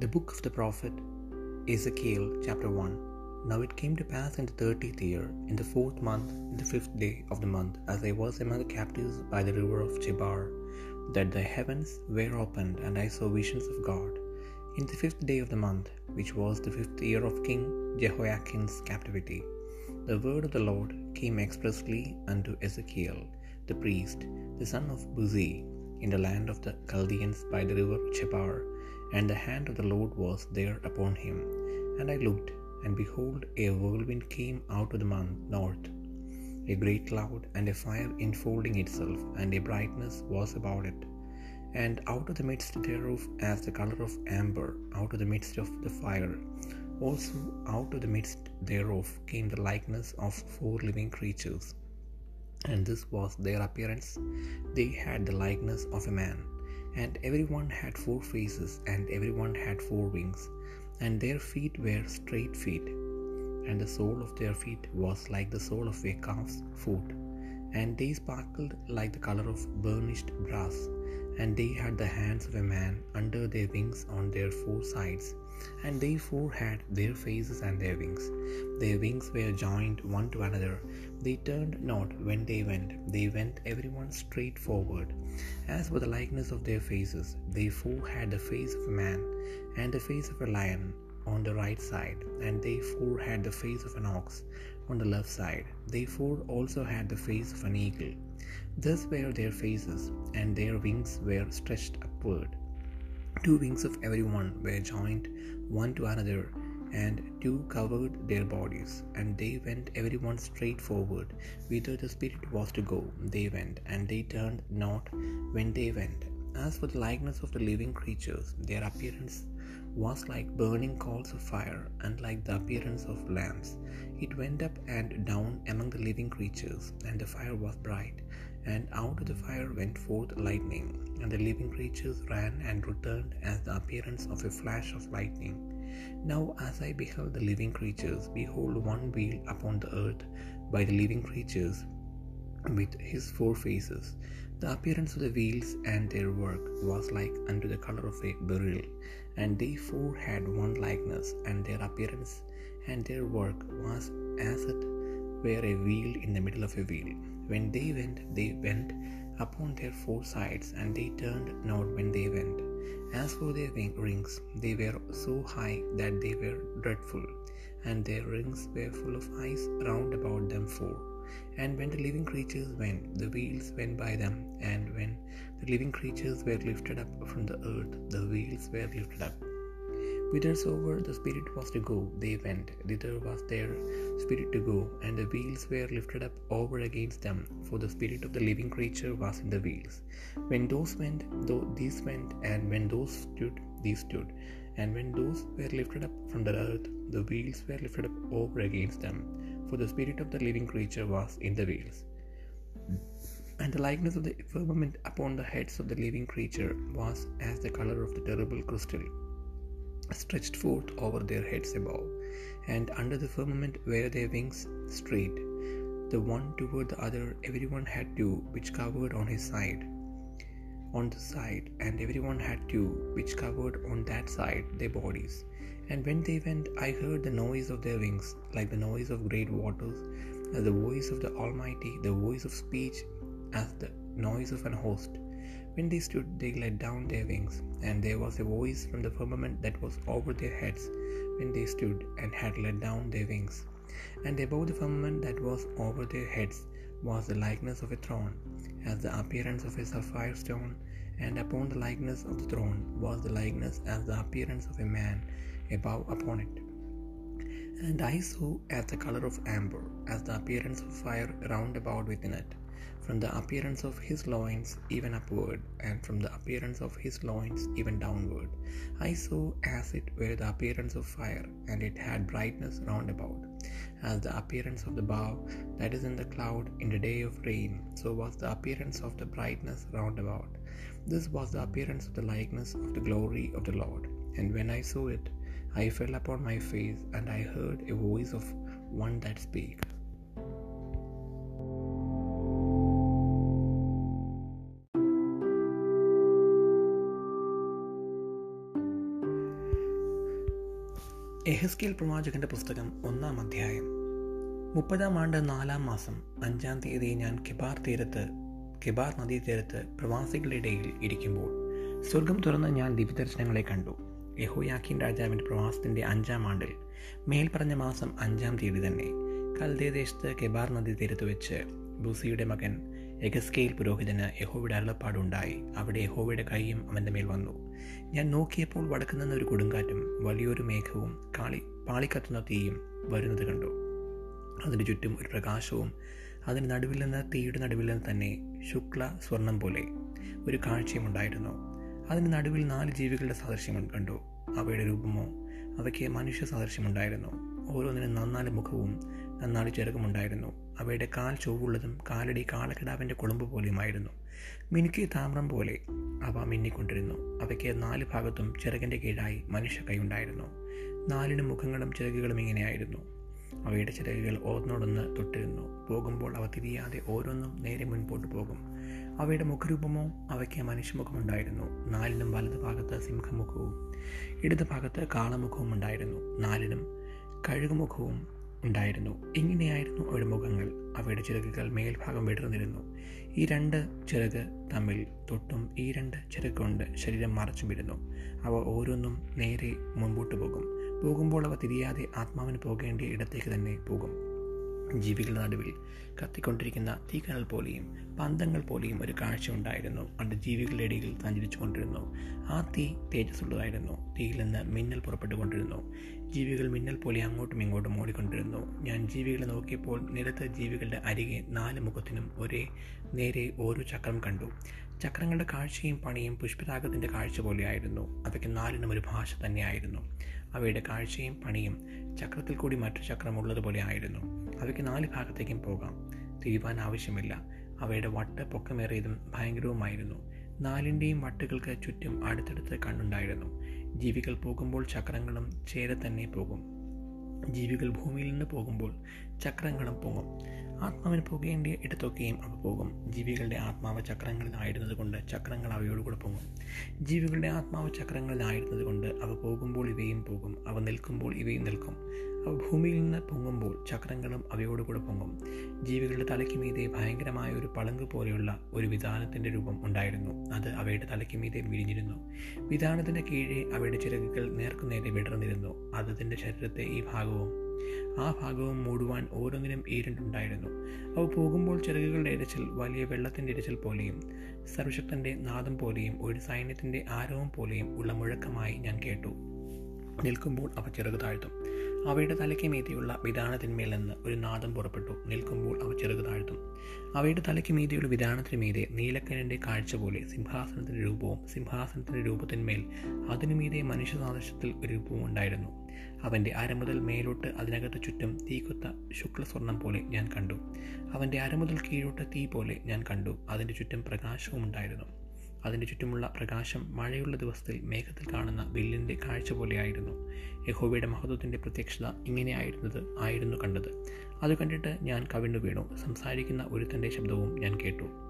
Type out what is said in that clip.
The book of the prophet Ezekiel, chapter 1. Now it came to pass in the thirtieth year, in the fourth month, in the fifth day of the month, as I was among the captives by the river of Chebar, that the heavens were opened, and I saw visions of God. In the fifth day of the month, which was the fifth year of King Jehoiachin's captivity, the word of the Lord came expressly unto Ezekiel, the priest, the son of Buzi, in the land of the Chaldeans by the river Chebar and the hand of the Lord was there upon him. And I looked, and behold, a whirlwind came out of the north, a great cloud, and a fire enfolding itself, and a brightness was about it. And out of the midst thereof, as the color of amber, out of the midst of the fire, also out of the midst thereof came the likeness of four living creatures. And this was their appearance. They had the likeness of a man and every one had four faces, and every one had four wings, and their feet were straight feet, and the sole of their feet was like the sole of a calf's foot, and they sparkled like the color of burnished brass, and they had the hands of a man under their wings on their four sides, and they four had their faces and their wings. Their wings were joined one to another. They turned not when they went, they went every one straight forward. As for the likeness of their faces, they four had the face of a man, and the face of a lion on the right side, and they four had the face of an ox on the left side. They four also had the face of an eagle. Thus were their faces, and their wings were stretched upward. Two wings of every one were joined one to another, and two covered their bodies. And they went every one straight forward, whither the Spirit was to go. They went, and they turned not when they went. As for the likeness of the living creatures, their appearance was like burning coals of fire, and like the appearance of lamps. It went up and down among the living creatures, and the fire was bright, and out of the fire went forth lightning, and the living creatures ran and returned as the appearance of a flash of lightning. Now, as I beheld the living creatures, behold, one wheel upon the earth by the living creatures with his four faces. The appearance of the wheels and their work was like unto the color of a beryl, and they four had one likeness, and their appearance and their work was as it were a wheel in the middle of a wheel. When they went, they went upon their four sides, and they turned not when they went. As for their rings, they were so high that they were dreadful, and their rings were full of eyes round about them four. And when the living creatures went, the wheels went by them, and when the living creatures were lifted up from the earth, the wheels were lifted up. Whithersoever the Spirit was to go, they went, thither was their spirit to go, and the wheels were lifted up over against them, for the spirit of the living creature was in the wheels. When those went, though these went, and when those stood, these stood. And when those were lifted up from the earth, the wheels were lifted up over against them, for the spirit of the living creature was in the wheels. And the likeness of the firmament upon the heads of the living creature was as the color of the terrible crystal, stretched forth over their heads above. And under the firmament were their wings straight, the one toward the other, every one had two, which covered on his side on the side, and every one had two, which covered on that side their bodies. And when they went, I heard the noise of their wings, like the noise of great waters, as the voice of the Almighty, the voice of speech, as the noise of an host. When they stood, they let down their wings, and there was a voice from the firmament that was over their heads when they stood and had let down their wings. And above the firmament that was over their heads was the likeness of a throne, as the appearance of a sapphire stone, and upon the likeness of the throne was the likeness as the appearance of a man above upon it. And I saw as the color of amber, as the appearance of fire round about within it, from the appearance of his loins even upward, and from the appearance of his loins even downward. I saw as it were the appearance of fire, and it had brightness round about. As the appearance of the bow that is in the cloud in the day of rain, so was the appearance of the brightness round about. This was the appearance of the likeness of the glory of the Lord. And when I saw it, I fell upon my face, and I heard a voice of one that spake. Ezekiel പ്രവാചകന്റെ പുസ്തകം ഒന്നാം അധ്യായം. മുപ്പതാം ആണ്ട് നാലാം മാസം അഞ്ചാം തീയതി ഞാൻ കിബാർ തീരത്ത് കെബാർ നദീതീരത്ത് പ്രവാസികളുടെ ഇടയിൽ ഇരിക്കുമ്പോൾ സ്വർഗം തുറന്ന് ഞാൻ ദിവ്യദർശനങ്ങളെ കണ്ടു. യഹോയാഖീൻ രാജാവിന്റെ പ്രവാസത്തിന്റെ അഞ്ചാം ആണ്ടിൽ മേൽപ്പറഞ്ഞ മാസം അഞ്ചാം തീയതി തന്നെ കൽദേ ദേശത്ത് കെബാർ നദീതീരത്ത് വെച്ച് ബുസിയുടെ മകൻ എഗസ്കെയിൽ പുരോഹിതന് യഹോവയുടെ അരുളപ്പാടുണ്ടായി. അവിടെ യഹോവയുടെ കൈയും അവന്റെ മേൽ വന്നു. ഞാൻ നോക്കിയപ്പോൾ വടക്കു നിന്ന് ഒരു കൊടുങ്കാറ്റും വലിയൊരു മേഘവും കാളി പാളിക്കത്തുന്ന തീയും വരുന്നത് കണ്ടു. അതിന് ചുറ്റും ഒരു പ്രകാശവും അതിന് നടുവിൽ നിന്ന് തീയുടെ നടുവിൽ നിന്ന് തന്നെ ശുക്ല സ്വർണം പോലെ ഒരു കാഴ്ചയും ഉണ്ടായിരുന്നു. അതിന് നടുവിൽ നാല് ജീവികളുടെ സാദൃശ്യം കണ്ടു. അവയുടെ രൂപമോ അവയ്ക്ക് മനുഷ്യ സാദൃശ്യമുണ്ടായിരുന്നു ഓരോന്നിനും നന്നാൽ മുഖവും നന്നാൽ ചെറുകുമുണ്ടായിരുന്നു അവയുടെ കാൽ ചൊവ്വുള്ളതും കാലടി കാളക്കിടാവിന്റെ കുളമ്പ് പോലെയുമായിരുന്നു. മിനുക്കി താമ്രം പോലെ അവ മിന്നിക്കൊണ്ടിരുന്നു. അവയ്ക്ക് നാല് ഭാഗത്തും ചിറകിന്റെ കീഴായി മനുഷ്യ കൈയുണ്ടായിരുന്നു നാലിന് മുഖങ്ങളും ചിറകുകളും ഇങ്ങനെയായിരുന്നു. അവയുടെ ചിറകുകൾ ഓർന്നോടൊന്ന് തൊട്ടിരുന്നു. പോകുമ്പോൾ അവ തിരിയാതെ ഓരോന്നും നേരെ മുൻപോട്ട് പോകും. അവയുടെ മുഖരൂപമോ അവയ്ക്ക് മനുഷ്യമുഖമുണ്ടായിരുന്നു നാലിനും വലത് ഭാഗത്ത് സിംഹമുഖവും ഇടത് ഭാഗത്ത് കാളമുഖവും ഉണ്ടായിരുന്നു. നാലിനും കഴുകുമുഖവും ഉണ്ടായിരുന്നു. ഇങ്ങനെയായിരുന്നു അവയുടെ മുഖങ്ങൾ അവയുടെ ചിറകുകൾ മേൽഭാഗം വിടർന്നിരുന്നു. ഈ രണ്ട് ചിറക് തമ്മിൽ തൊട്ടും ഈ രണ്ട് ചിറക് കൊണ്ട് ശരീരം മറച്ചു വിടുന്നു. അവ ഓരോന്നും നേരെ മുൻപോട്ട് പോകും. പോകുമ്പോൾ അവ തിരിയാതെ ആത്മാവിന് പോകേണ്ട ഇടത്തേക്ക് തന്നെ പോകും. ജീവികളുടെ നടുവിൽ കത്തിക്കൊണ്ടിരിക്കുന്ന തീക്കനൽ പോലെയും പന്തങ്ങൾ പോലെയും ഒരു കാഴ്ച ഉണ്ടായിരുന്നു. അത് ജീവികളുടെ ഇടയിൽ സഞ്ചരിച്ചു കൊണ്ടിരുന്നു ആ തീ തേജസ്സുള്ളതായിരുന്നു. തീയിൽ നിന്ന് മിന്നൽ പുറപ്പെട്ടുകൊണ്ടിരുന്നു. ജീവികൾ മിന്നൽ പോലെ അങ്ങോട്ടും ഇങ്ങോട്ടും ഓടിക്കൊണ്ടിരുന്നു. ഞാൻ ജീവികളെ നോക്കിയപ്പോൾ നിരത്ത് ജീവികളുടെ അരികെ നാല് മുഖത്തിനും ഒരേ നേരെ ഓരോ ചക്രം കണ്ടു. ചക്രങ്ങളുടെ കാഴ്ചയും പണിയും പുഷ്പരാഗത്തിന്റെ കാഴ്ച പോലെയായിരുന്നു. അവയ്ക്ക് നാലിനും ഒരു ഭാഷ തന്നെയായിരുന്നു. അവയുടെ കാഴ്ചയും പണിയും ചക്രത്തിൽ കൂടി മറ്റു ചക്രം ഉള്ളതുപോലെ ആയിരുന്നു. അവയ്ക്ക് നാല് ഭാഗത്തേക്കും പോകാം. തിരുവാൻ ആവശ്യമില്ല. അവയുടെ വട്ട് പൊക്കമേറിയതും ഭയങ്കരവുമായിരുന്നു. നാലിന്റെയും വട്ടുകൾക്ക് ചുറ്റും അടുത്തടുത്ത് കണ്ണുണ്ടായിരുന്നു. ജീവികൾ പോകുമ്പോൾ ചക്രങ്ങളും ചേരെ തന്നെ പോകും. ജീവികൾ ഭൂമിയിൽ നിന്ന് പോകുമ്പോൾ ചക്രങ്ങളും പോകും ആത്മാവിന് പോകേണ്ട ഇടത്തൊക്കെയും അവ പോകും. ജീവികളുടെ ആത്മാവ് ചക്രങ്ങളിലായിരുന്നത് കൊണ്ട് ചക്രങ്ങൾ അവയോടുകൂടെ പോകും ജീവികളുടെ ആത്മാവ് ചക്രങ്ങളിലായിരുന്നത് കൊണ്ട് അവ പോകുമ്പോൾ ഇവയും പോകും. അവ നിൽക്കുമ്പോൾ ഇവയും നിൽക്കും. ഭൂമിയിൽ നിന്ന് പൊങ്ങുമ്പോൾ ചക്രങ്ങളും അവയോടുകൂടെ പൊങ്ങും. ജീവികളുടെ തലയ്ക്ക് മീതെ ഭയങ്കരമായ ഒരു പളങ്ക് പോലെയുള്ള ഒരു വിധാനത്തിന്റെ രൂപം ഉണ്ടായിരുന്നു. അത് അവയുടെ തലയ്ക്ക് മീതെ വിരിഞ്ഞിരുന്നു. വിധാനത്തിന്റെ കീഴെ അവയുടെ ചിറകുകൾ നേർക്കുനേരെ വിടർന്നിരുന്നു. അതതിന്റെ ശരീരത്തെ ഈ ഭാഗവും ആ ഭാഗവും മൂടുവാൻ ഓരോന്നിനും ഈരണ്ടുണ്ടായിരുന്നു അവ പോകുമ്പോൾ ചിറകുകളുടെ ഇരച്ചിൽ വലിയ വെള്ളത്തിന്റെ ഇരച്ചിൽ പോലെയും സർവശക്തന്റെ നാദം പോലെയും ഒരു സൈന്യത്തിന്റെ ആരവം പോലെയും ഉള്ള മുഴക്കമായി ഞാൻ കേട്ടു. നിൽക്കുമ്പോൾ അവ ചെറുകു താഴ്ത്തും. അവയുടെ തലയ്ക്ക് മീതിയുള്ള വിധാനത്തിന്മേൽ നിന്ന് ഒരു നാദം പുറപ്പെട്ടു. നിൽക്കുമ്പോൾ അവ ചെറുകു താഴ്ത്തും. അവയുടെ തലയ്ക്ക് മീതിയുള്ള വിധാനത്തിന് മീതെ നീലക്കനിന്റെ കാഴ്ച പോലെ സിംഹാസനത്തിന്റെ രൂപവും സിംഹാസനത്തിന്റെ രൂപത്തിന്മേൽ അതിനു മീതെ മനുഷ്യ സാദൃശ്യത്തിൽ ഒരു രൂപവും ഉണ്ടായിരുന്നു. അവന്റെ അരമുതൽ മേലോട്ട് അതിനകത്ത് ചുറ്റും തീക്കൊത്ത ശുക്ലസ്വർണം പോലെ ഞാൻ കണ്ടു. അവന്റെ അരമുതൽ കീഴോട്ട് തീ പോലെ ഞാൻ കണ്ടു. അതിന്റെ ചുറ്റും പ്രകാശവും ഉണ്ടായിരുന്നു. അതിന്റെ ചുറ്റുമുള്ള പ്രകാശം മഴയുള്ള ദിവസത്തിൽ മേഘത്തിൽ കാണുന്ന വില്ലിന്റെ കാഴ്ച പോലെയായിരുന്നു. യഹോബയുടെ മഹത്വത്തിന്റെ പ്രത്യക്ഷത ഇങ്ങനെയായിരുന്നത് ആയിരുന്നു കണ്ടത്. അത് കണ്ടിട്ട് ഞാൻ കവിണ്ണു വീണു സംസാരിക്കുന്ന തന്റെ ശബ്ദവും ഞാൻ കേട്ടു.